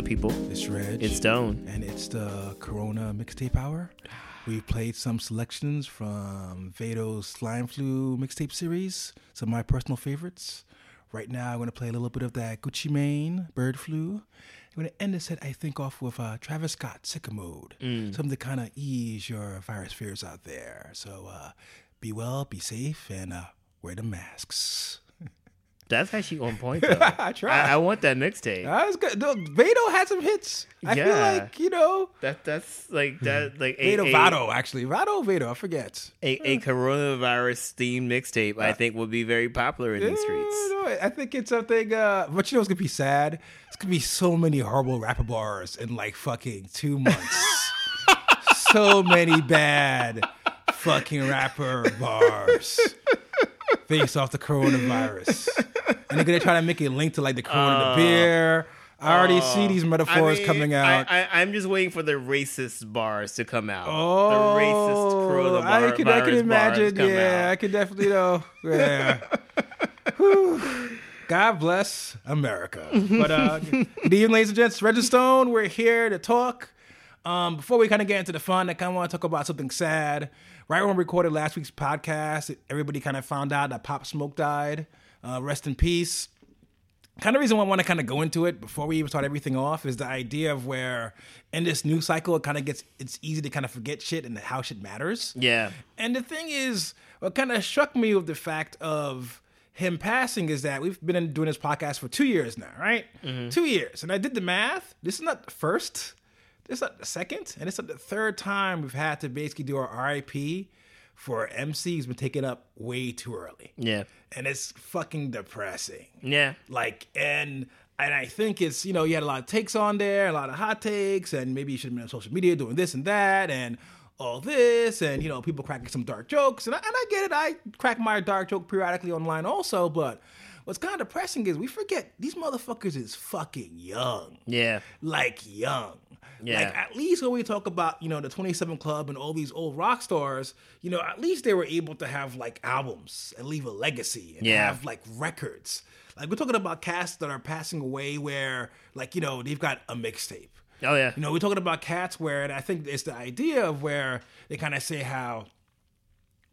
good people? It's Reg. It's Stone. And it's the Corona mixtape hour. We played some selections from Vado's Slime Flu mixtape series, some of my personal favorites. Right now, I'm going to play a little bit of that Gucci Mane, Bird Flu. I'm going to end the set, I think, off with uh, Travis Scott, Sicko Mode. Something to kind of ease your virus fears out there. So uh, be well, be safe, and uh, wear the masks. That's actually on point though. I tried. I, I want that mixtape. That was good. No, Vado had some hits. I feel Yeah. like, you know, That that's like that hmm. like a, Vado a, Vado, actually. Vado Vado, I forget. a, a hmm. coronavirus themed mixtape. I uh, think would be very popular in the Yeah, streets. no, I think it's something, uh, but you know what's gonna be sad? It's gonna be so many horrible rapper bars in like fucking two months. so many bad fucking rapper bars based off the coronavirus. And they're gonna try to make it link to like the corona, the beer. I already see these metaphors I mean, coming out. I, I, I'm just waiting for the racist bars to come out. Oh, the racist coronavirus I can, I can imagine. Yeah, I can definitely know. Yeah. God bless America. But uh, good evening, ladies and gents. Stone, we're here to talk. Um, before we kind of get into the fun, I kind of want to talk about something sad. Right when we recorded last week's podcast, everybody kind of found out that Pop Smoke died. Uh, rest in peace kind of reason why I want to kind of go into it before we even start everything off is the idea of where in this news cycle it kind of gets it's easy to kind of forget shit and how shit matters. Yeah. And the thing is, what kind of struck me with the fact of him passing is that we've been doing this podcast for two years now, right? Two years, and I did the math. This is not the first. This is not the second, and it's not the third time we've had to basically do our RIP for MC who's been taken up way too early, Yeah. and it's fucking depressing. Yeah. Like, and and I think it's you know you had a lot of takes on there, a lot of hot takes, and maybe you should have been on social media doing this and that, and all this, and you know people cracking some dark jokes, and I, and I get it. I crack my dark joke periodically online also, but what's kind of depressing is we forget these motherfuckers is fucking young Yeah. like young. Yeah. Like at least when we talk about, you know, the 27 Club and all these old rock stars, you know, at least they were able to have like albums and leave a legacy and Yeah. have like records. Like we're talking about cats that are passing away where like, you know, they've got a mixtape. Oh yeah. You know, we're talking about cats where, and I think it's the idea of where they kind of say how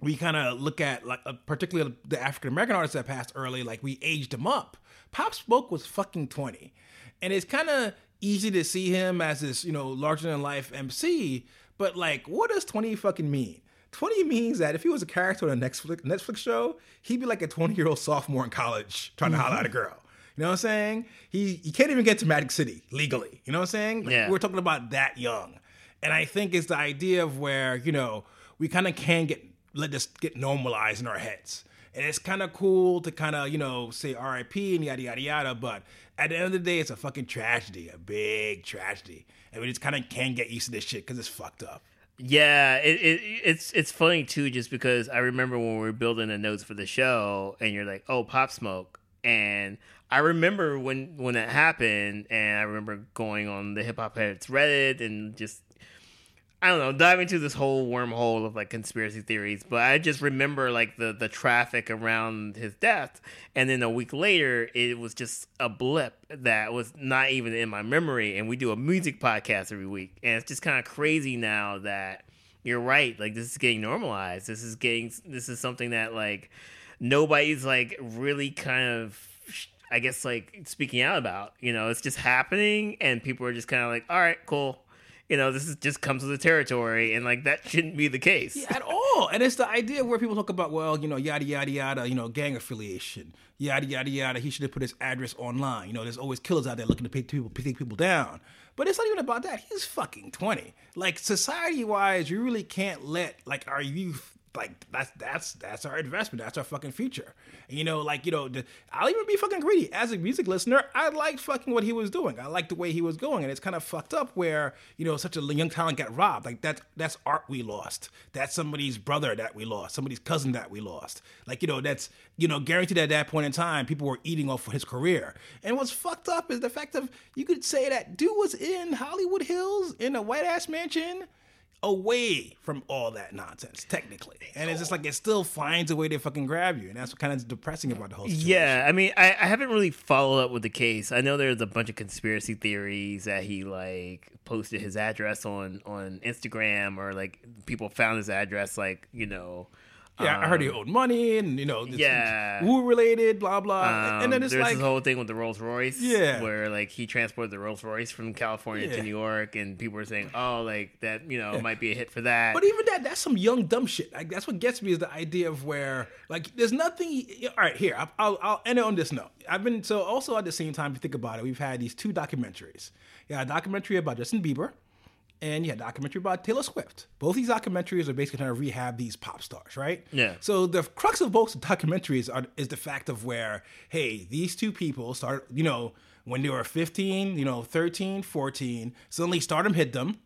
we kind of look at like uh, particularly the African American artists that passed early, like we aged them up. Pop Smoke was fucking twenty, and it's kind of easy to see him as this you know larger than life MC, but like what does twenty fucking mean? Twenty means that if he was a character on a Netflix Netflix show, he'd be like a twenty year old sophomore in college trying to holler at a girl. You know what I'm saying? He he can't even get to Magic City legally. You know what I'm saying? Like, Yeah. We're talking about that young. And I think it's the idea of where, you know, we kind of can get let this get normalized in our heads. And it's kind of cool to kind of, you know, say RIP and yada yada yada, but at the end of the day, it's a fucking tragedy, a big tragedy. And we just kind of can't get used to this shit because it's fucked up. Yeah, it, it it's it's funny too, just because I remember when we were building the notes for the show, and you're like, "Oh, Pop Smoke," and I remember when when that happened, and I remember going on the Hip Hop Heads Reddit and just I don't know, diving into this whole wormhole of like conspiracy theories. But I just remember like the the traffic around his death, and then a week later, it was just a blip that was not even in my memory. And we do a music podcast every week, and it's just kind of crazy now that you're right. Like this is getting normalized. This is getting this is something that like nobody's like really kind of. I guess like speaking out about, you know, it's just happening and people are just kind of like, all right, cool you know, this is just comes with the territory, and like that shouldn't be the case. yeah, at all. And it's the idea where people talk about, well, you know, yada yada yada, you know, gang affiliation, yada yada yada. He should have put his address online. You know, there's always killers out there looking to pay people, take people down. But it's not even about that. He's fucking twenty. Like society wise, you really can't let like our youth. Like that's that's that's our investment. That's our fucking future. And, you know, like you know, the, I'll even be fucking greedy. As a music listener, I liked fucking what he was doing. I liked the way he was going, and it's kind of fucked up where you know such a young talent got robbed. Like that's that's art we lost. That's somebody's brother that we lost. Somebody's cousin that we lost. Like you know, that's you know guaranteed at that point in time, people were eating off of his career. And what's fucked up is the fact of you could say that dude was in Hollywood Hills in a white ass mansion away from all that nonsense, technically. And it's just like it still finds a way to fucking grab you, and that's what kind of depressing about the whole situation. Yeah, I mean, I, I haven't really followed up with the case. I know there's a bunch of conspiracy theories that he like posted his address on on Instagram, or like people found his address, like you know. Yeah, I heard he owed money, and you know, this- Um, Yeah. who related, blah blah, Um, and then it's there's like, this whole thing with the Rolls Royce, Yeah. where like he transported the Rolls Royce from California Yeah. to New York, and people were saying, "Oh, like that, you know, might be a hit for that." But even that, that's some young dumb shit. Like that's what gets me is the idea of where like there's nothing. All right, here I'll, I'll, I'll end it on this note. I've been so also at the same time. If you think about it, we've had these two documentaries. Yeah, a documentary about Justin Bieber, and yeah, a documentary about Taylor Swift. Both these documentaries are basically trying to rehab these pop stars, right? Yeah. So the crux of both documentaries are, is the fact of where hey, these two people start. You know. When they were 15, you know, 13, 14, suddenly stardom hit them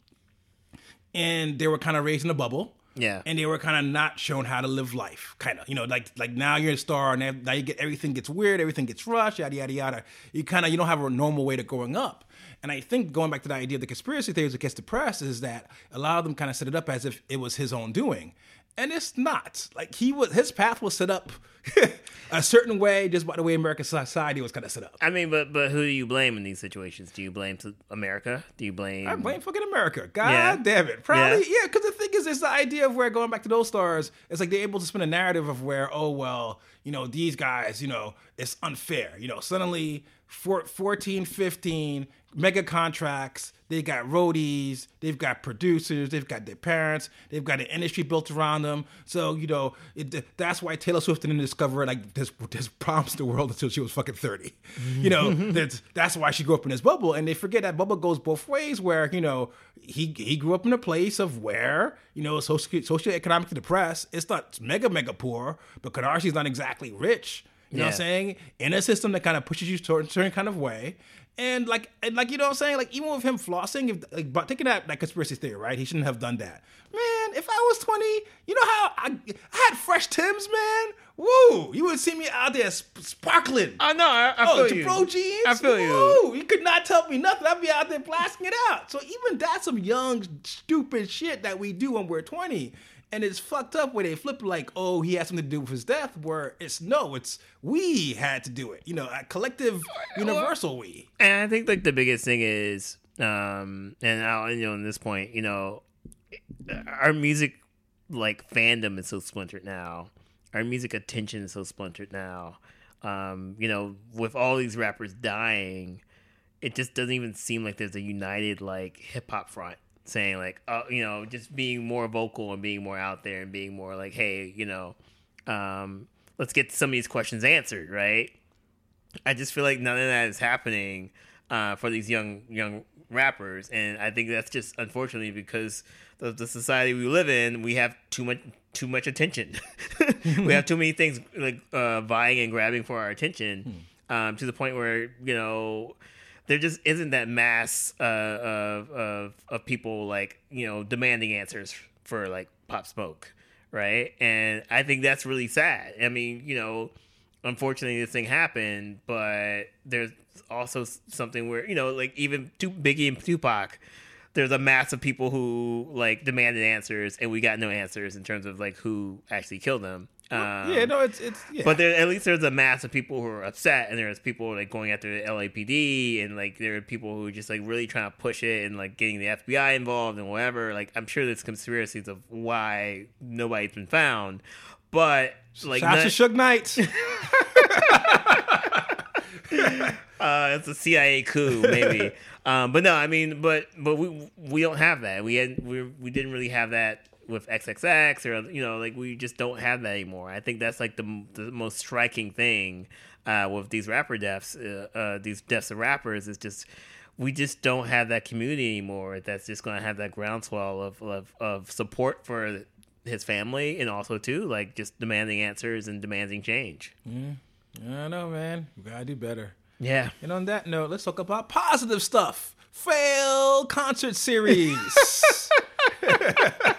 and they were kind of raised in a bubble. Yeah. And they were kind of not shown how to live life, kind of. You know, like like now you're a star, and now you get everything gets weird, everything gets rushed, yada yada yada. You kind of you don't have a normal way to growing up. And I think going back to the idea of the conspiracy theories that gets depressed is that a lot of them kind of set it up as if it was his own doing, and it's not. Like he was, his path was set up a certain way just by the way American society was kind of set up. I mean, but but who do you blame in these situations? Do you blame America? Do you blame? I blame fucking America. God Yeah. damn it. Probably, Yeah. yeah, because the thing is, it's the idea of where going back to those stars, it's like they're able to spin a narrative of where, oh, well, you know, these guys, you know, it's unfair. You know, suddenly four, 14, 15, mega contracts, they got roadies, they've got producers, they've got their parents, they've got an industry built around them. So, you know, it, that's why Taylor Swift didn't discover like this, this prompts the world until she was fucking 30. You know, that's, that's why she grew up in this bubble. And they forget that bubble goes both ways where, you know, he, he grew up in a place of where, you know, socio, socioeconomically depressed. It's not mega, mega poor, but Kardashian's not exactly rich. You know what I'm saying? In a system that kind of pushes you toward a certain kind of way. And like, and like you know what I'm saying? Like even with him flossing, if like but taking that that conspiracy theory, right? He shouldn't have done that. Man, if I was 20, you know how I, I had fresh Tims, man. Woo! You would see me out there sparkling. Oh no, I, I Oh, feel you. Pro jeans. I feel you. You could not tell me nothing. I'd be out there blasting it out. So even that's some young, stupid shit that we do when we're 20. And it's fucked up where they flip like, oh, he had something to do with his death, where it's no, it's we had to do it. You know, a collective, universal we. And I think like the biggest thing is, um, and I'll you know, in this point, you know, our music like fandom is so splintered now. Our music attention is so splintered now. Um, you know, with all these rappers dying, it just doesn't even seem like there's a united like hip hop front saying like, uh, you know, just being more vocal and being more out there and being more like, hey, you know, um, let's get some of these questions answered, right? I just feel like none of that is happening uh, for these young young rappers, and I think that's just unfortunately because of the society we live in. We have too much too much attention. we have too many things like uh, vying and grabbing for our attention um, to the point where you know there just isn't that mass uh, of, of of people like you know demanding answers for like pop smoke, right? And I think that's really sad. I mean, you know unfortunately this thing happened, but there's also something where you know, like even Tu- Biggie and Tupac, there's a mass of people who like demanded answers, and we got no answers in terms of like who actually killed them. Um, yeah, no, it's it's yeah. But there, at least there's a mass of people who are upset, and there's people like going after the LAPD, and like there are people who are just like really trying to push it, and like getting the FBI involved and whatever. Like I'm sure there's conspiracies of why nobody's been found, but like Shout out none- to Suge Knight. uh, it's a CIA coup, maybe. um, but no, I mean, but but we we don't have that. We had we we didn't really have that with XXX or you know like we just don't have that anymore. I think that's like the the most striking thing uh, with these rapper deaths, uh, uh, these deaths of rappers is just. We just don't have that community anymore. That's just going to have that groundswell of, of of support for his family, and also too like just demanding answers and demanding change. I know, man. We gotta do better. Yeah. And on that note, let's talk about positive stuff. Fail concert series.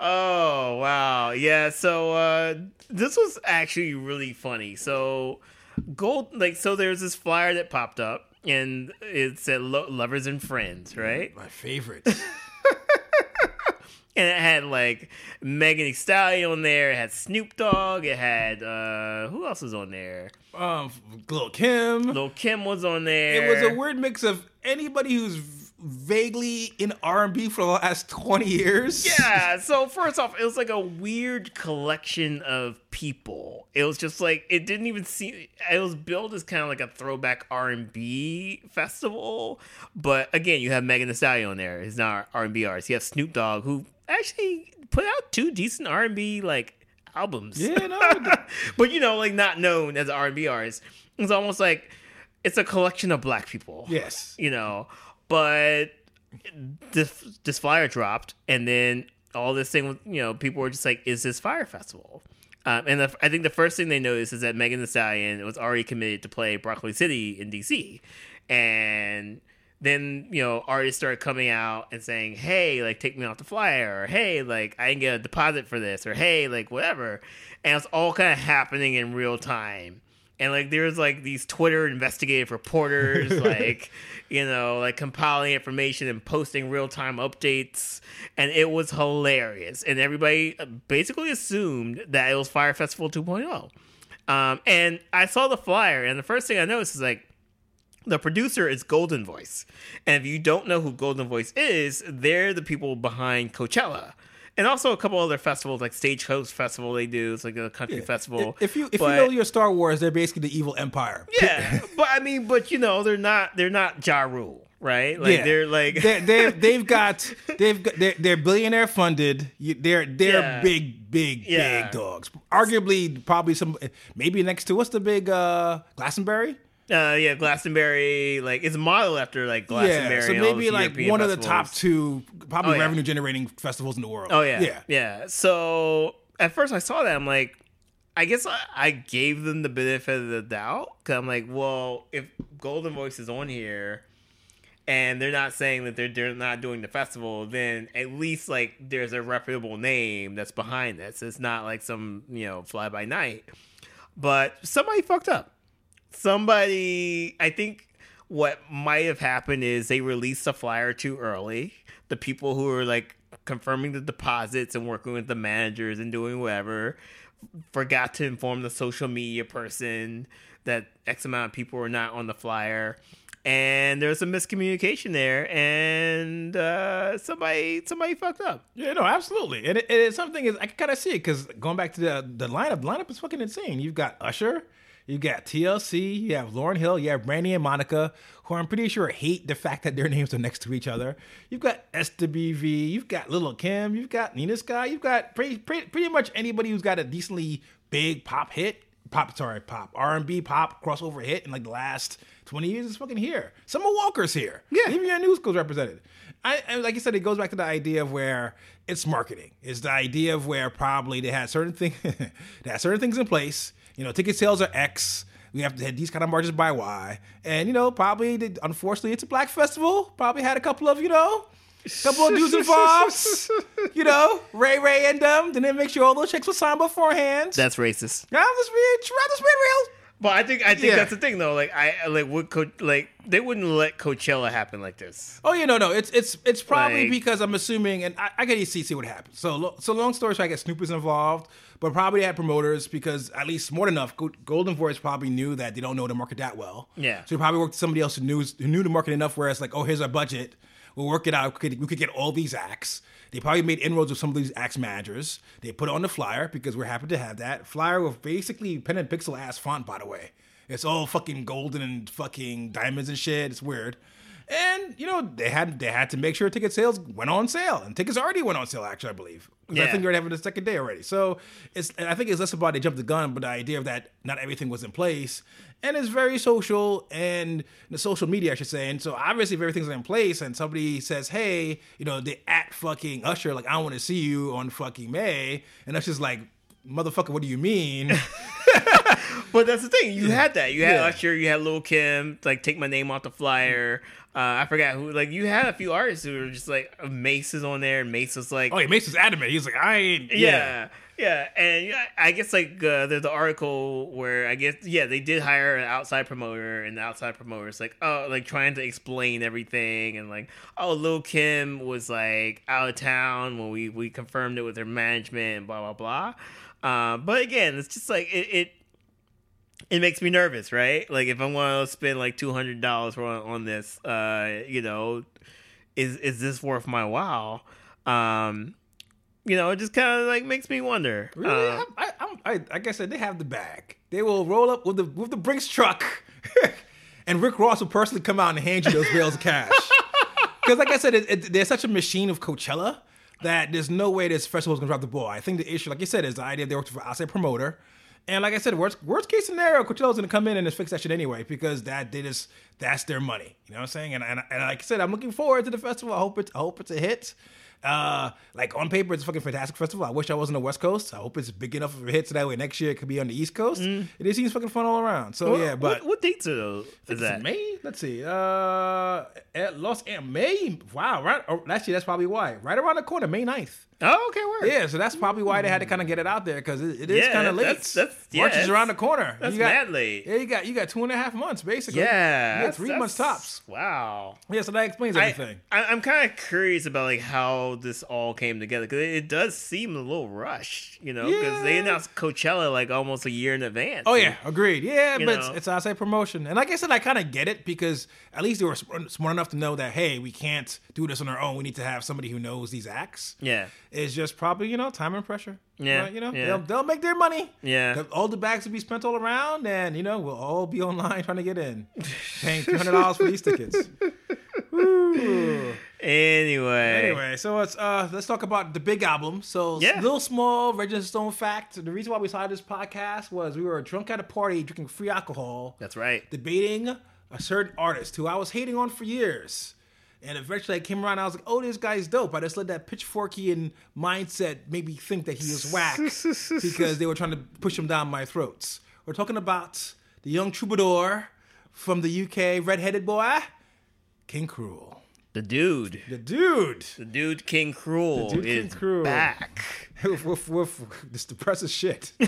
Oh wow, yeah. So uh, this was actually really funny. So gold, like, so there's this flyer that popped up, and it said Lo- "Lovers and Friends," right? My favorite. and it had like Megan Thee Stallion on there. It had Snoop Dogg. It had uh who else was on there? Um, Lil Kim. Lil Kim was on there. It was a weird mix of anybody who's vaguely in R and B for the last twenty years. Yeah. So first off, it was like a weird collection of people. It was just like it didn't even seem. It was billed as kind of like a throwback R and B festival, but again, you have Megan Thee Stallion there. He's not R and B artist. You have Snoop Dogg, who actually put out two decent R and B like albums. Yeah, no, but you know, like not known as an R and B artist. It's almost like it's a collection of black people. yes. You know, but this this flyer dropped, and then all this thing, with you know, people were just like, "Is this Fyre Festival?" Um, and the, I think the first thing they noticed is that Megan Thee Stallion was already committed to play Broccoli City in DC, and then you know artists started coming out and saying, "Hey, like take me off the flyer," or "Hey, like I didn't get a deposit for this," or "Hey, like whatever," and it's all kind of happening in real time. And like there's like these Twitter investigative reporters, like you know, like compiling information and posting real time updates, and it was hilarious. And everybody basically assumed that it was Fyre Festival 2.0. Um, and I saw the flyer, and the first thing I noticed is like the producer is Goldenvoice. And if you don't know who Goldenvoice is, they're the people behind Coachella. And also a couple other festivals like Stagecoach Festival they do. It's like a country festival. If you if But- you know your Star Wars, they're basically the evil empire. Yeah. but I mean, but you know, they're not they're not Ja Rule, right? Like yeah, they're like they they they've got they've got they're, they're billionaire funded. They're they're Yeah. big big Yeah. big dogs. Arguably, probably some maybe next to what's the big uh Glastonbury? Uh yeah, Glastonbury, like it's modeled after like Glastonbury. yeah, so maybe like European one of the top two probably Oh, yeah. revenue generating festivals in the world. Oh yeah, yeah. yeah. So at first I saw that I'm like, I guess I, I gave them the benefit of the doubt because I'm like, well, if Goldenvoice is on here and they're not saying that they're they're not doing the festival, then at least like there's a reputable name that's behind this. It's not like some you know fly by night. But somebody fucked up. Somebody, I think what might have happened is they released the flyer too early. The people who were like confirming the deposits and working with the managers and doing whatever forgot to inform the social media person that X amount of people were not on the flyer. And there's some miscommunication there, and uh, somebody somebody fucked up. Yeah, no, absolutely. And it, it's something is I can kind of see it because going back to the the lineup, the lineup is fucking insane. You've got Usher, you've got TLC, you have Lauryn Hill, you have Brandy and Monica, who I'm pretty sure hate the fact that their names are next to each other. You've got SWV, you've got Little Kim, you've got Nina Sky, you've got pretty pretty, pretty much anybody who's got a decently big pop hit, pop sorry pop R and B pop crossover hit in like the last. 20 years is fucking here. Summer Walker's here. Yeah. Even your news goes represented. I, and like you said, it goes back to the idea of where it's marketing. It's the idea of where probably they had certain things, they had certain things in place. You know, ticket sales are X. We have to hit these kind of margins by Y. And you know, probably they, unfortunately, it's a black festival. Probably had a couple of you know, couple of dudes involved. you know, Ray Ray and them. Didn't make sure all those checks were signed beforehand. That's racist. I'm just being, I'm just being real. But I think I think Yeah. that's the thing though. Like I I- like would Co- like they wouldn't let Coachella happen like this. Oh yeah, no, no. It's it's it's probably Like- because I'm assuming, and I, I gotta see see what happens. So lo- so long story short, I guess Snoop is involved, but probably had promoters because at least smart enough, Goldenvoice probably knew that they don't know the market that well. Yeah. So he probably worked with somebody else who knew who knew the market enough, where it's like, oh, here's our budget. We'll work it out. We could, we could get all these acts. They probably made inroads with some of these acts managers. They put it on the flyer because we're happy to have that flyer with basically pen and pixel ass font. By the way, it's all fucking golden and fucking diamonds and shit. It's weird. And you know they had they had to make sure ticket sales went on sale, and tickets already went on sale. Actually, I believe 'Cause I think they're having the second day already. So it's and I think it's less about they jumped the gun, but the idea of that not everything was in place, and it's very social and the social media, I should say. And so obviously, if everything's in place, and somebody says, "Hey, you know, they at fucking Usher, like I want to see you on fucking May," and Usher's like, "Motherfucker, what do you mean?" But that's the thing. You had that. You had Yeah. Usher. You had Lil Kim. Like take my name off the flyer. Uh, I forgot who. Like you had a few artists who were just like Mase is on there, and Mase was like, oh, yeah, Mason's adamant. He's like, "I ain't." yeah. Yeah, and yeah, I guess like uh, there's an article where I guess yeah they did hire an outside promoter, and the outside promoter is like oh like trying to explain everything, and like oh Lil Kim was like out of town when we we confirmed it with her management, and blah blah blah. Uh, but again, it's just like it, it it makes me nervous, right? Like if I want to spend like two hundred dollars on on this, uh, you know, is is this worth my while? Um, you know, it just kind of like makes me wonder. Really? Uh, I, I, I, like I said, they have the bag. They will roll up with the with the Brinks truck, and Rick Ross will personally come out and hand you those bales of cash. Because, like I said, it, it, they're such a machine of Coachella that there's no way this festival is gonna drop the ball. I think the issue, like you said, is the idea they worked for outside promoter. And like I said, worst worst case scenario, Coachella's gonna come in and just fix that shit anyway because that they just that's their money. You know what I'm saying? And, and and like I said, I'm looking forward to the festival. I hope it's I hope it's a hit. Uh, like on paper, it's a fucking fantastic festival. I wish I was on the West Coast. I hope it's big enough of a hit so that way next year it could be on the East Coast. It seems fucking fun all around. So yeah, but what, what dates are those? Is that May? Let's see. Uh, at Los Angeles, May. Wow, right. Oh, actually, that's probably why. Right around the corner, May 9th. Oh, okay, word. Yeah, so that's probably why they had to hmm. kind of get it out there because it, it is Yeah, kind of late. that's- that's- yeah, March is around the corner. that's You got, mad late. Yeah, you got you got two and a half months basically. Yeah, you got that's- three months tops. Wow. Yeah, so that explains I, everything. I, I'm kind of curious about like how this all came together because it, it does seem a little rushed, you know, because they announced Coachella like almost a year in advance. Oh yeah, agreed. Yeah, but it's, it's outside promotion, and like I said, I kind of get it because at least they were smart enough to know that hey, we can't do this on our own. We need to have somebody who knows these acts. yeah, It's just probably you know time and pressure. Yeah, But, you know yeah. they'll, they'll make their money. yeah. All the bags will be spent all around, and you know we'll all be online trying to get in, paying three hundred dollars for these tickets. Anyway, Anyway, so it's uh let's talk about the big album. So Yeah. little small Register Stone fact. The reason why we started this podcast was we were drunk at a party drinking free alcohol, that's right. debating a certain artist who I was hating on for years. And eventually I came around I was like, oh, this guy's dope. I just let that pitchforkian mindset make me think that he was whack because they were trying to push him down my throats. We're talking about the young troubadour from the UK, redheaded boy, King Krule. The dude, The dude. the dude King Krule The dude King is Cruel. back. woof, woof, woof. This depresses shit.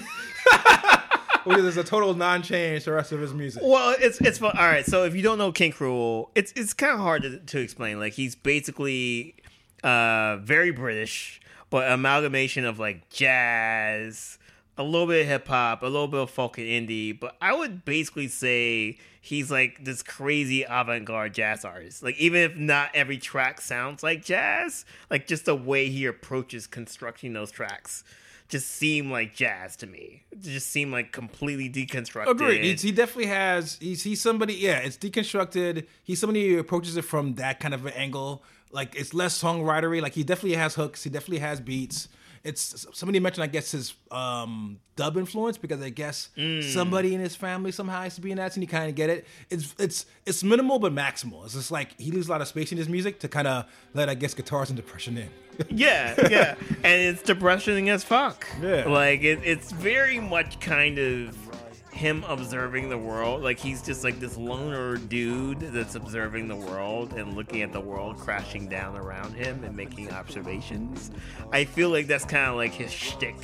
because there's a total non-change to the rest of his music. Well, it's it's fun. All right, so if you don't know King Krule, it's it's kind of hard to, to explain. Like he's basically uh very British, but amalgamation of like jazz, a little bit of hip hop, a little bit of folk and indie. But I would basically say he's like this crazy avant-garde jazz artist. Like even if not every track sounds like jazz, like just the way he approaches constructing those tracks. Just seem like jazz to me. It just seem like completely deconstructed. Agreed. He's, he definitely has. He's he's somebody. Yeah, it's deconstructed. He's somebody who approaches it from that kind of an angle. Like it's less songwritery. Like he definitely has hooks. He definitely has beats. It's somebody mentioned. I guess his um, dub influence because I guess somebody in his family somehow has to be in that, and you kind of get it. It's it's it's minimal but maximal. It's just like he leaves a lot of space in his music to kind of let I guess guitars and depression in. Yeah, yeah, and it's depressing as fuck. Yeah. like it, it's very much kind of him observing the world. Like he's just like this loner dude that's observing the world and looking at the world crashing down around him and making observations. I feel like that's kind of like his shtick,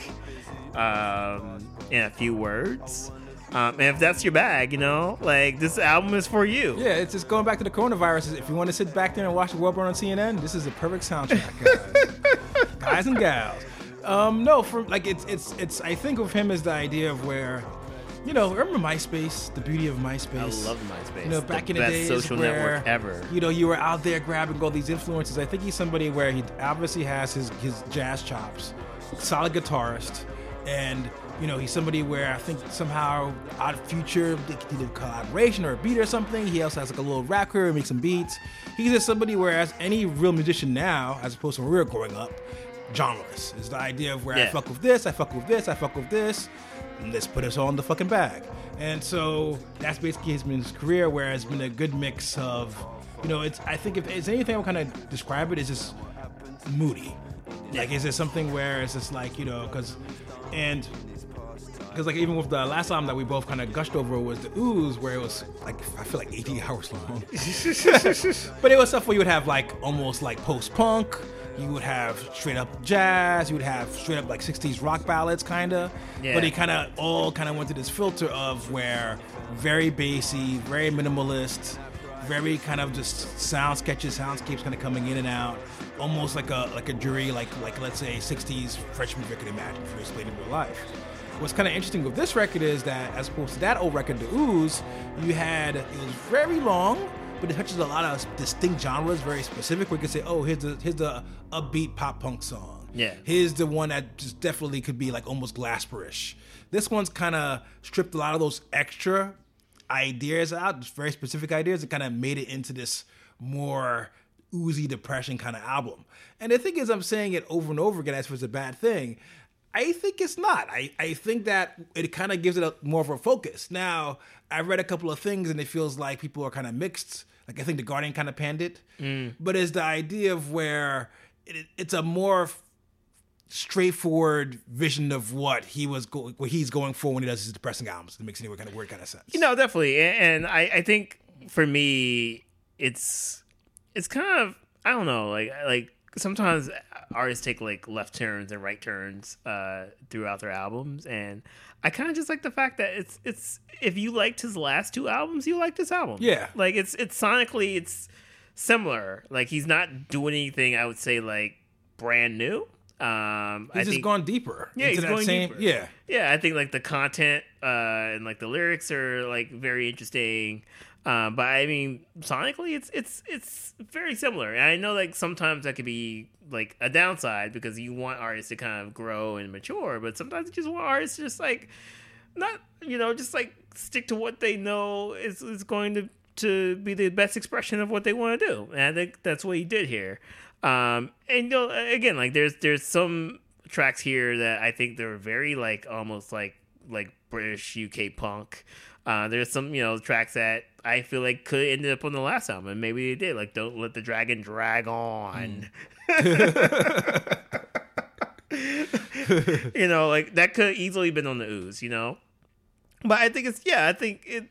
um, in a few words. Um, and if that's your bag, you know, like this album is for you. Yeah, it's just going back to the coronavirus. If you want to sit back there and watch the world burn on CNN, this is a perfect soundtrack, guys, guys and gals. Um, no, for like it's it's it's. I think of him as the idea of where, you know, remember MySpace, the beauty of MySpace. I love MySpace. You know, back in the best days social where, network ever. You know, you were out there grabbing all these influences. I think he's somebody where he obviously has his his jazz chops, solid guitarist, and you know he's somebody where I think somehow out of future they could do a collaboration or a beat or something. He also has like a little rap career, makes some beats. He's just somebody whereas any real musician now, as opposed to when we were growing up, genreless is the idea of where I fuck with this, I fuck with this, I fuck with this. Let's put us all in the fucking bag. And so that's basically been his career, where it's been a good mix of, you know, it's. I think if it's anything, I would kind of describe it as just moody. Like, is it something where it's just like you know, because, and because like even with the last album that we both kind of gushed over was the ooze, where it was like I feel like 18 hours long. but it was stuff where you would have like almost like post punk. You would have straight up jazz. You would have straight up like '60s rock ballads, kind of. Yeah. But he kind of all kind of went to this filter of where very bassy, very minimalist, very kind of just sound sketches, soundscapes kind of coming in and out, almost like a like a jury, like like let's say '60s French music could imagine if it was played in real life. What's kind of interesting with this record is that, as opposed to that old record, The Ooze, you had it was very long, but it touches a lot of distinct genres, very specific. We could say, "Oh, here's the here's the upbeat pop punk song." Yeah. Here's the one that just definitely could be like almost Glasperish. This one's kind of stripped a lot of those extra ideas out, just very specific ideas, and kind of made it into this more oozy depression kind of album. And the thing is, I'm saying it over and over again as if it's a bad thing. I think it's not. I, I think that it kind of gives it a, more of a focus. Now, I've read a couple of things and it feels like people are kind of mixed. Like I think the Guardian kind of panned it, mm. but it's the idea of where it, it's a more straightforward vision of what he was go- what he's going for when he does his depressing albums. It makes any kind of weird kind of sense. You know, definitely, and, and I, I think for me, it's it's kind of I don't know, like like sometimes artists take like left turns and right turns uh, throughout their albums, and I kind of just like the fact that it's it's if you liked his last two albums, you like this album, Yeah. like it's it's sonically it's similar. Like he's not doing anything I would say like brand new. Um, I He's just think, gone deeper. Yeah, into he's that going same, deeper. Yeah, yeah, I think like the content uh, and like the lyrics are like very interesting. Um, but I mean, sonically, it's it's it's very similar. And I know like sometimes that could be like a downside because you want artists to kind of grow and mature, but sometimes you just want artists to just like not you know just like stick to what they know is is going to to be the best expression of what they want to do. And I think that's what he did here. Um, and you know, again, like there's there's some tracks here that I think they're very like almost like like British UK punk. Uh, there's some you know tracks that I feel like could end up on the last album, and maybe they did. Like "Don't Let the Dragon Drag On." Mm. you know, like that could easily been on the ooze. You know, but I think it's yeah, I think it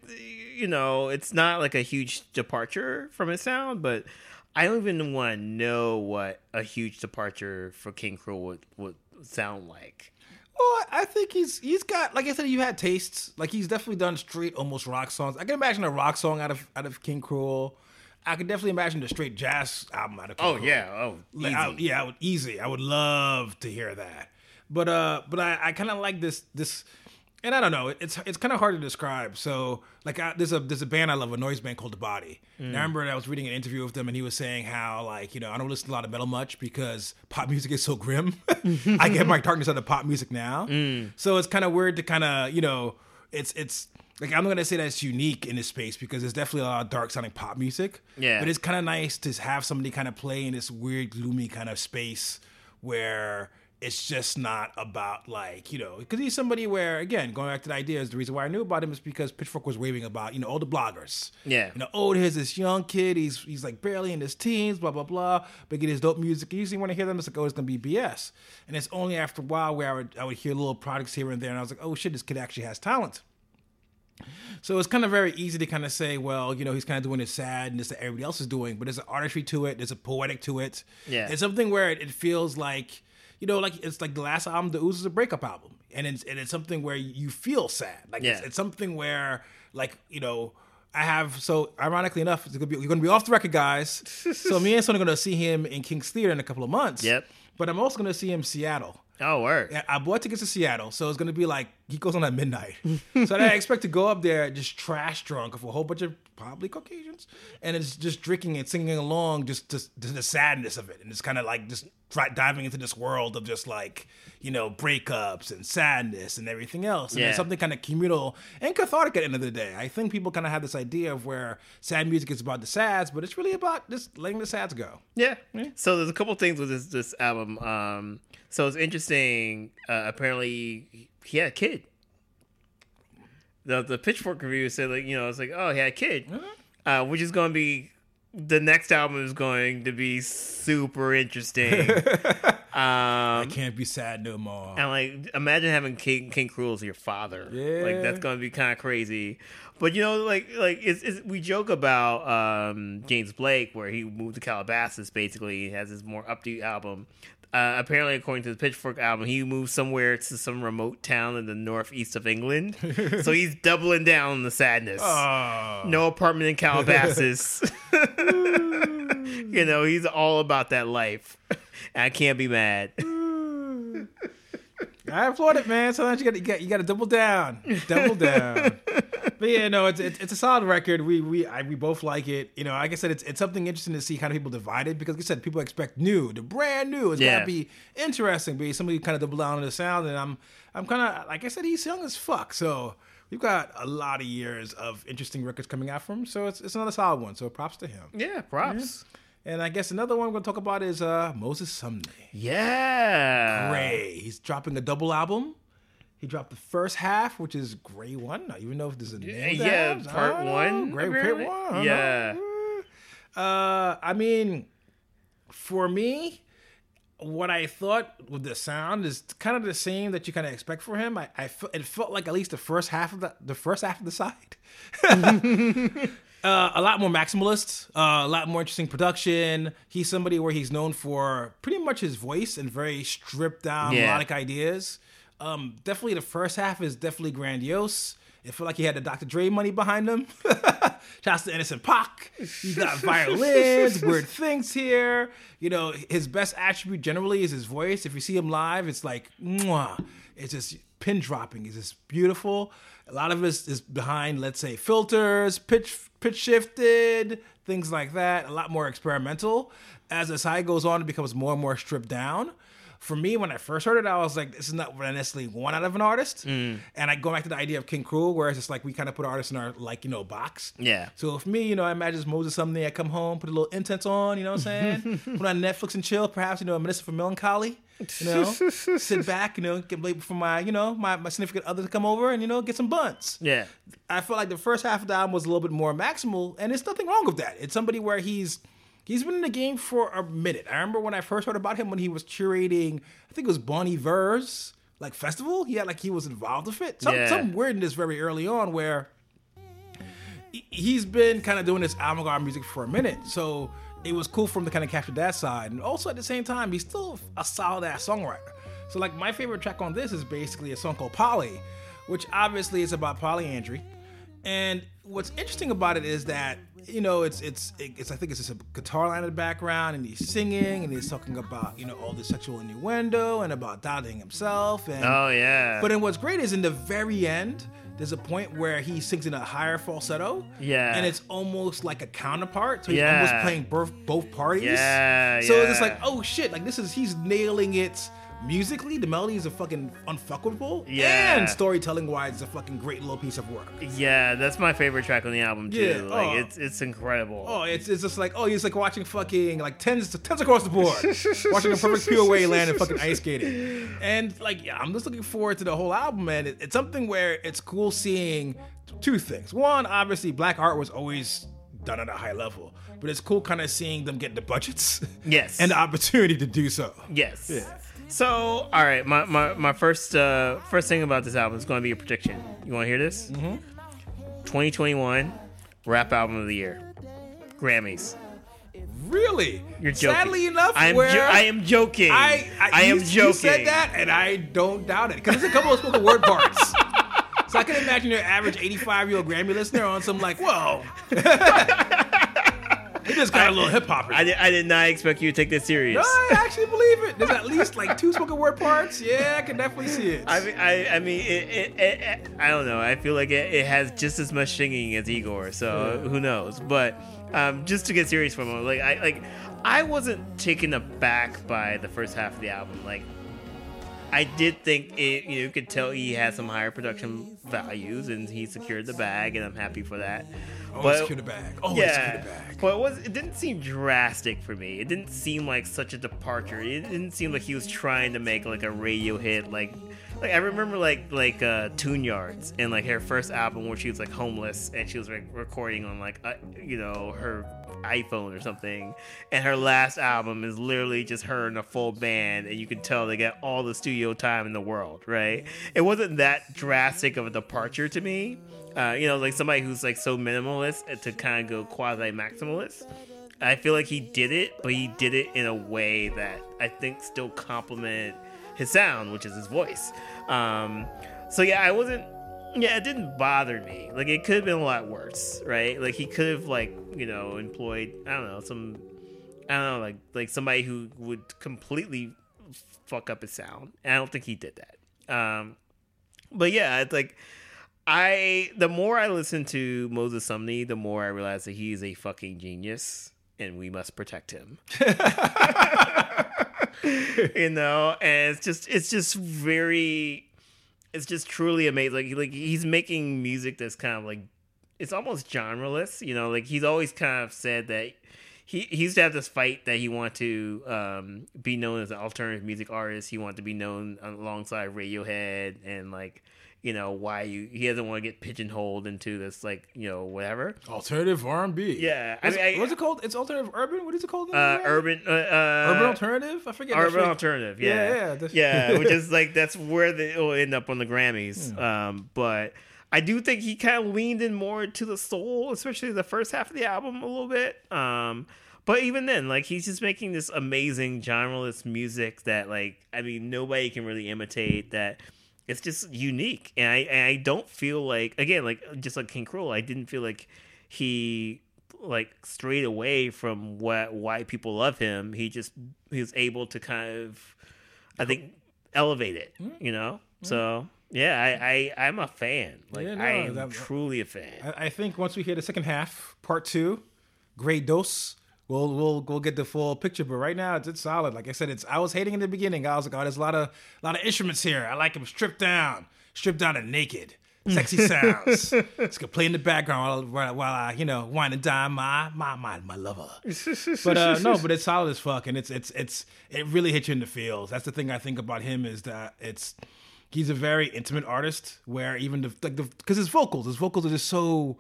you know, it's not like a huge departure from his sound, but I don't even want to know what a huge departure for King Krule would would sound like. Well, I think he's he's got like I said, you had tastes. Like he's definitely done straight almost rock songs. I can imagine a rock song out of out of King Krule. I could definitely imagine the straight jazz album out of King Oh Cruel. yeah, oh Like. I, yeah, I would easy. I would love to hear that. But uh, but I, I kind of like this this, and I don't know. It's it's kind of hard to describe. So like, I, there's a there's a band I love, a noise band called The Body. And I mm. remember I was reading an interview with them, and he was saying how like you know I don't listen to a lot of metal much because pop music is so grim. I get my darkness out of pop music now. Mm. So it's kind of weird to kind of you know it's it's. Like I'm not gonna say that it's unique in this space because there's definitely a lot of dark sounding pop music. Yeah. But it's kind of nice to have somebody kind of play in this weird, gloomy kind of space where it's just not about like you know because he's somebody where again going back to the idea is the reason why I knew about him is because Pitchfork was raving about you know all the bloggers. Yeah. You know, oh, here's this young kid. He's he's like barely in his teens. Blah blah blah. But get his dope music. You usually want to hear them, it's like oh, it's gonna be BS. And it's only after a while where I would I would hear little products here and there, and I was like, oh shit, this kid actually has talent. So it's kind of very easy to kind of say, well, you know, he's kind of doing it sad and this that everybody else is doing, but there's an artistry to it, there's a poetic to it. Yeah. It's something where it, it feels like, you know, like it's like the last album, The Ooze is a breakup album. And it's, and it's something where you feel sad. Like it's, Yeah. it's something where, like, you know, I have, so ironically enough, it's gonna be, you're going to be off the record, guys. so me and Son are going to see him in King's Theater in a couple of months. Yep. But I'm also going to see him in Seattle. Oh, word. Yeah, I bought tickets to Seattle, so it's gonna be like he goes on at midnight. so I expect to go up there just trash drunk with a whole bunch of probably Caucasians, and it's just drinking and singing along, just to, just the sadness of it, and it's kind of like just diving into this world of just like you know breakups and sadness and everything else, and Yeah. it's something kind of communal and cathartic at the end of the day. I think people kind of have this idea of where sad music is about the sads, but it's really about just letting the sads go. Yeah. So there's a couple things with this this album. Um, so it's interesting. Uh, apparently, he had a kid. The the Pitchfork review said like you know it's like oh he had a kid, uh, which is going to be the next album is going to be super interesting. I Um, can't be sad no more. and like, imagine having King King Krule as your father. Yeah, Like that's gonna be kind of crazy. But you know, like like it's, it's, we joke about um, James Blake where he moved to Calabasas. Basically, he has his more upbeat album. Uh, apparently, according to the Pitchfork album, he moved somewhere to some remote town in the northeast of England. so he's doubling down on the sadness. Oh. No apartment in Calabasas. you know, he's all about that life. I can't be mad. I applaud it, man. Sometimes you got you got you got to double down, double down. but yeah, no, it's it's, it's a solid record. We we I, we both like it. You know, like I said, it's it's something interesting to see kind of people divided because like I said, people expect new, the brand new. It's Yeah. gotta be interesting. But somebody kind of double down on the sound, and I'm I'm kind of like I said, he's young as fuck. So we've got a lot of years of interesting records coming out from him. So it's it's another solid one. So props to him. Yeah, props. And I guess another one we're gonna talk about is uh Moses Sumney. Yeah. Gray. He's dropping a double album. He dropped the first half, which is Gray One. I even know if there's a name. Yeah, that. Part one, Gray apparently. part one. I don't Yeah. know. Uh, I mean, for me, what I thought with the sound is kind of the same that you kind of expect for him. I, I fe- it felt like at least the first half of the the first half of the side. Uh, a lot more maximalist, uh, a lot more interesting production. He's somebody where he's known for pretty much his voice and very stripped down Yeah. melodic ideas. Um, definitely the first half is definitely grandiose. It felt like he had the Dr. Dre money behind him. Shouts to Innocent Pac. You got violins, weird things here. You know, his best attribute generally is his voice. If you see him live, it's like, mwah. It's just pin dropping. It's just beautiful. A lot of it is behind, let's say, filters, pitch pitch shifted, things like that. A lot more experimental. As the side goes on, it becomes more and more stripped down. For me, when I first heard it, I was like, "This is not what I necessarily want out of an artist." Mm. And I go back to the idea of King Krule, whereas it's like we kind of put artists in our like you know box. Yeah. So for me, you know, I imagine it's Moses Sumney I come home, put a little incense on, you know what I'm saying? put on Netflix and chill, perhaps, you know, a minister for melancholy. You know, sit back, you know, get wait for my, you know, my, my significant other to come over and, you know, get some buns. Yeah. I felt like the first half of the album was a little bit more maximal, and there's nothing wrong with that. It's somebody where he's he's been in the game for a minute. I remember when I first heard about him when he was curating, I think it was Bon Iver's like festival. He had like he was involved with it. Some Yeah. some weirdness very early on where he- he's been kind of doing this avant-garde music for a minute. So it was cool for him to kind of capture that side. And also at the same time, he's still a solid ass songwriter. So like my favorite track on this is basically a song called Polly, which obviously is about polyandry. And what's interesting about it is that you know it's it's it's I think it's just a guitar line in the background and he's singing and he's talking about you know all the sexual innuendo and about doubting himself and Oh yeah. but then what's great is in the very end, there's a point where he sings in a higher falsetto. Yeah. And it's almost like a counterpart. So he's Yeah. almost playing both both parties. Yeah, So it's like, oh shit, like this is he's nailing it musically. The melodies are fucking unfuckable. Yeah. And storytelling wise, it's a fucking great little piece of work. yeah, that's my favorite track on the album too. Yeah, Like oh. it's it's incredible. Oh, it's, it's just like oh, it's like watching fucking like tens tens across the board, watching a perfect POA land and fucking ice skating, and like yeah, I'm just looking forward to the whole album, man. It, it's something where it's cool seeing two things. One, obviously, black art was always done at a high level, but it's cool kind of seeing them get the budgets, Yes. and the opportunity to do so. Yes. So, all right, my, my, my first uh, first thing about this album is going to be a prediction. You want to hear this? Mm-hmm. 2021 rap album of the year, Grammys. Really, You're joking. Sadly enough, I am where jo- I am joking. I, I, I am you, joking. You said that, and I don't doubt it because there's a couple of spoken word parts. So I can imagine your average 85 year old Grammy listener on some like, whoa. just got a little hip hop. I did, I did not expect you to take this serious. No, I actually believe it. There's at least like two spoken word parts. Yeah, I can definitely see it. I mean, I, I mean, it, it, it, I don't know. I feel like it, has just as much singing as Igor, so who knows? But um, just to get serious for a moment, like I like, I wasn't taken aback by the first half of the album. Like, I did think it. You know, you could tell he had some higher production values, and he secured the bag, and I'm happy for that. Oh, but- the bag. Oh, yeah, bag. but it was. It didn't seem drastic for me. It didn't seem like such a departure. It didn't seem like he was trying to make like a radio hit, like like I remember like like uh Tune Yards and like her first album where she was like homeless and she was like recording on like uh, you know her iPhone or something. And her last album is literally just her and a full band and you can tell they got all the studio time in the world right? It wasn't that drastic of a departure to me. Uh, you know like somebody who's like so minimalist to kind of go quasi maximalist I feel like he did it, but he did it in a way that I think still complemented his sound, which is his voice. Um, so yeah, I wasn't. Yeah, it didn't bother me. Like it could have been a lot worse, right? Like he could have like you know employed I don't know some I don't know like like somebody who would completely fuck up his sound. And I don't think he did that. Um, but yeah, it's like I the more I listen to Moses Sumney, the more I realize that he is a fucking genius and we must protect him. you know, and it's just it's just very it's just truly amazing. Like like he's making music that's kind of like it's almost genreless, you know, like he's always kind of said that he, he used to have this fight that he wanted to um, be known as an alternative music artist. He wanted to be known alongside Radiohead and like you know why you he doesn't want to get pigeonholed into this like you know whatever alternative R and B. Yeah, I mean, I, what's it called? It's alternative urban. What is it called? Uh, urban, uh, uh, urban alternative. I forget. Urban alternative. Yeah, yeah, yeah. yeah which is like that's where they will end up on the Grammys. Yeah. Um, but I do think he kind of leaned in more to the soul, especially the first half of the album a little bit. Um, but even then, like he's just making this amazing genreless music that, like, I mean, nobody can really imitate. That it's just unique, and I and I don't feel like again like just like King Krule, I didn't feel like he like strayed away from what why people love him. He just he was able to kind of I think elevate it, mm-hmm. you know. Mm-hmm. So yeah, I, I I'm a fan. Like yeah, no, I am that, truly a fan. I, I, think once we hear the second half, part two, great dose we'll we'll we'll get the full picture. But right now, it's, it's solid. Like I said, it's I was hating in the beginning. I was like, oh, there's a lot of a lot of instruments here. I like them stripped down, stripped down and naked. Sexy sounds. it's gonna play in the background while, while I, you know, wine and dine my my my my lover. but uh, no, but it's solid as fuck, and it's it's it's it really hits you in the feels. That's the thing I think about him is that it's he's a very intimate artist. Where even the like the because his vocals, his vocals are just so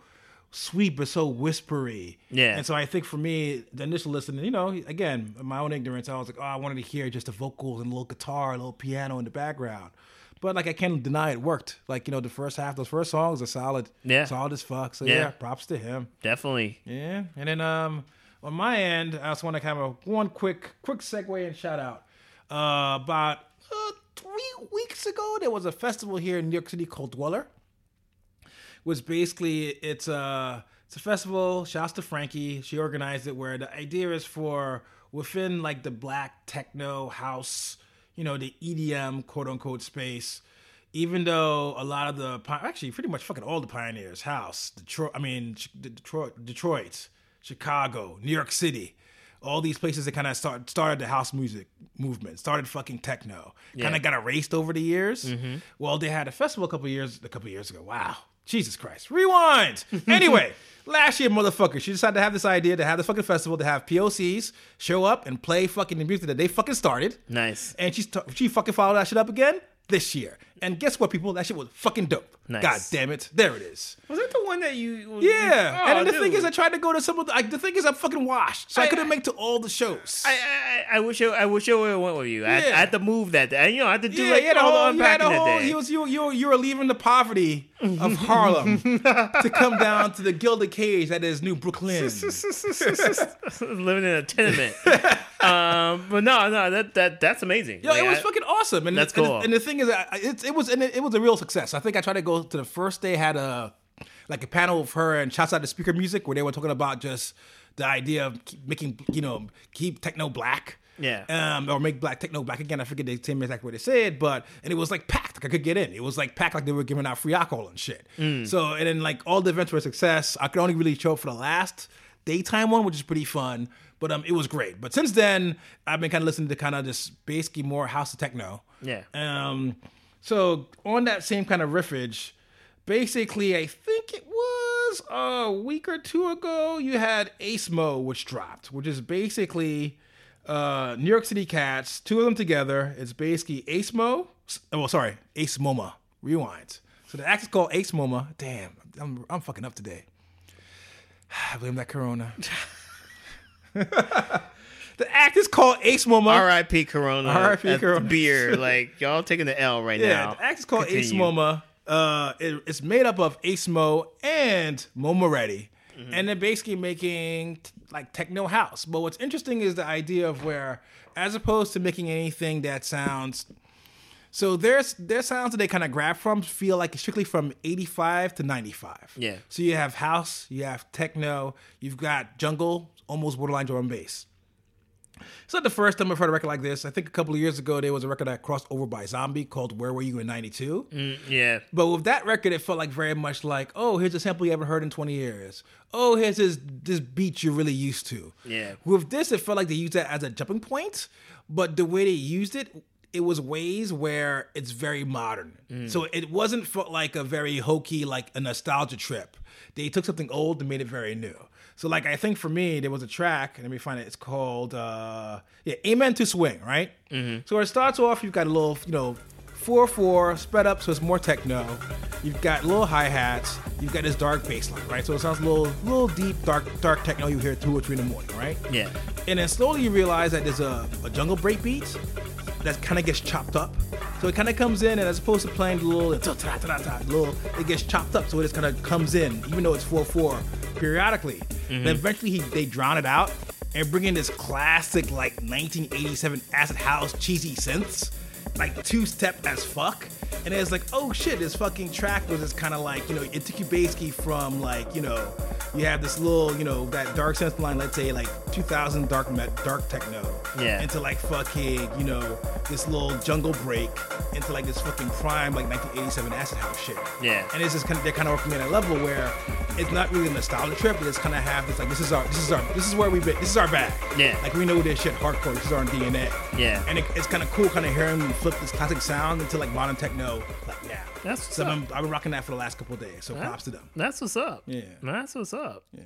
sweet but so whispery. Yeah. And so I think for me, the initial listening, you know, again, my own ignorance, I was like, oh, I wanted to hear just the vocals and a little guitar, a little piano in the background. But like I can't deny it worked. Like, you know, the first half, those first songs are solid. Yeah. Solid as fuck. So yeah, yeah props to him. Definitely. Yeah. And then um on my end, I just want to kind of one quick quick segue and shout out. Uh about uh, three weeks ago, there was a festival here in New York City called Dweller was basically it's a it's a festival. Shouts to Frankie. She organized it where the idea is for within like the black techno house, you know, the EDM quote unquote space. Even though a lot of the actually pretty much fucking all the pioneers, house, Detroit, I mean Detroit, Detroit, Chicago, New York City, all these places that kind of start, started the house music movement, started fucking techno, yeah. kind of got erased over the years. Mm-hmm. Well, they had a festival a couple years a couple years ago. Wow, Jesus Christ. Rewind. Anyway, last year, motherfucker, she decided to have this idea to have the fucking festival to have POCs show up and play fucking the music that they fucking started. Nice. And she she fucking followed that shit up again this year. And guess what, people? That shit was fucking dope. Nice. God damn it. There it is. Was that the one that you. Yeah. Oh, and the dude. thing is, I tried to go to some of the. Like, the thing is, I'm fucking washed. So I, I couldn't make to all the shows. I I, I wish I, I wish I would have went with you. I, yeah. I, had to move that day. You know, I had to do yeah, like all whole, the unpacking that day. He was, you, you, you were leaving the poverty of Harlem to come down to the gilded cage that is New Brooklyn. Living in a tenement. um, but no, no, that that that's amazing. Yeah, like, it was fucking awesome. And that's cool. And, and the thing is, it, it was and it, it was a real success. I think I tried to go to the first day had a like a panel of her and shouts out to speaker music where they were talking about just the idea of making you know keep techno black. Yeah. Um, or make black techno black again. I forget the same exact what they said, but and it was like packed. Like I could get in. It was like packed like they were giving out free alcohol and shit. Mm. So and then like all the events were a success. I could only really show up for the last daytime one, which is pretty fun. But um, it was great. But since then, I've been kind of listening to kind of just basically more house of techno. Yeah. Um, so on that same kind of riffage, basically, I think it was a week or two ago, you had Ace Mo, which dropped, which is basically uh, New York City Cats, two of them together. It's basically Ace Mo. Well, sorry, Ace Moma. Rewind. So the act is called Ace Moma. Damn, I'm, I'm fucking up today. I blame that Corona. the act is called Ace Moma. R.I.P. Corona. R.I.P. Corona. Beer. Like y'all taking the L right now. Yeah, now. the act is called Ace Continue. Moma. Uh, it- it's made up of Ace Mo and MoMA Ready, Mm-hmm. and they're basically making t- like techno house. But what's interesting is the idea of where, as opposed to making anything that sounds, so there's their sounds that they kind of grab from feel like it's strictly from 85 to 95. Yeah. So you have house, you have techno, you've got jungle, almost borderline drum and bass. It's not the first time I've heard a record like this. I think a couple of years ago there was a record that crossed over by Zomby called "Where Were You in '92." Mm, yeah. But with that record, it felt like very much like, oh, here's a sample you haven't heard in 20 years. Oh, here's this this beat you're really used to. Yeah. With this, it felt like they used that as a jumping point, but the way they used it, it was ways where it's very modern. So it wasn't felt like a very hokey, like a nostalgia trip. They took something old and made it very new. So like I think for me, there was a track, and let me find it. It's called uh yeah, Amen to Swing, right? So it starts off, you've got a little, you know, four four sped up, so it's more techno. You've got little hi hats. You've got this dark bass line, right? So it sounds a little, little deep, dark, dark techno. You hear two or three in the morning, right? Yeah. And then slowly you realize that there's a, a jungle break beat that kind of gets chopped up. So it kind of comes in, and as opposed to playing the little, little, it gets chopped up. So it just kind of comes in, even though it's four four periodically. Mm-hmm. Then eventually he, they drown it out and bring in this classic like 1987 acid house cheesy synths, like two step as fuck. And it's like, oh shit, this fucking track was just kind of like, you know, it took you basically from like, you know, you have this little, you know, that dark synth line, let's say like 2000 dark met, dark techno, Yeah. into like fucking, you know, this little jungle break into like this fucking prime like 1987 acid house shit. Yeah. And it's just kind of they're kind of working at a level where it's not really a nostalgia trip, but it's kind of have this like this is our this is our this is where we've been this is our bag. Yeah. Like we know this shit hardcore. This is our DNA. Yeah. And it, it's kind of cool, kind of hearing them flip this classic sound into like modern techno like now. That's what's so up. I've been, I've been rocking that for the last couple of days. So props to them. That's what's up. Yeah. That's what's up. Yeah.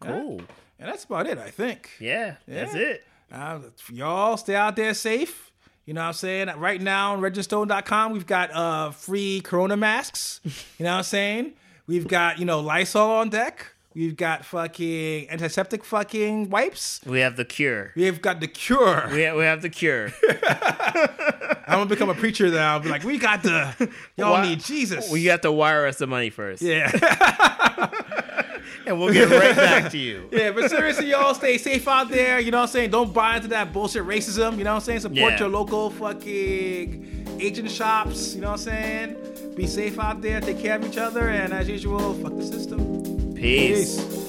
Cool. And that's about it, I think. Yeah. That's it. Uh, y'all stay out there safe. You know what I'm saying? Right now on reginstone.com, we've got uh, free Corona masks. You know what I'm saying? We've got, you know, Lysol on deck. We've got fucking antiseptic fucking wipes. We have the cure. We've got the cure. We have, we have the cure. I'm gonna become a preacher now. I'll be like, we got the, y'all Why- need Jesus. well, you have to wire us the money first. yeah. And we'll get right back to you. Yeah, but seriously, y'all stay safe out there. You know what I'm saying? Don't buy into that bullshit racism. You know what I'm saying? Support Yeah. your local fucking agent shops. You know what I'm saying? Be safe out there. Take care of each other. And as usual, fuck the system. Peace. Peace.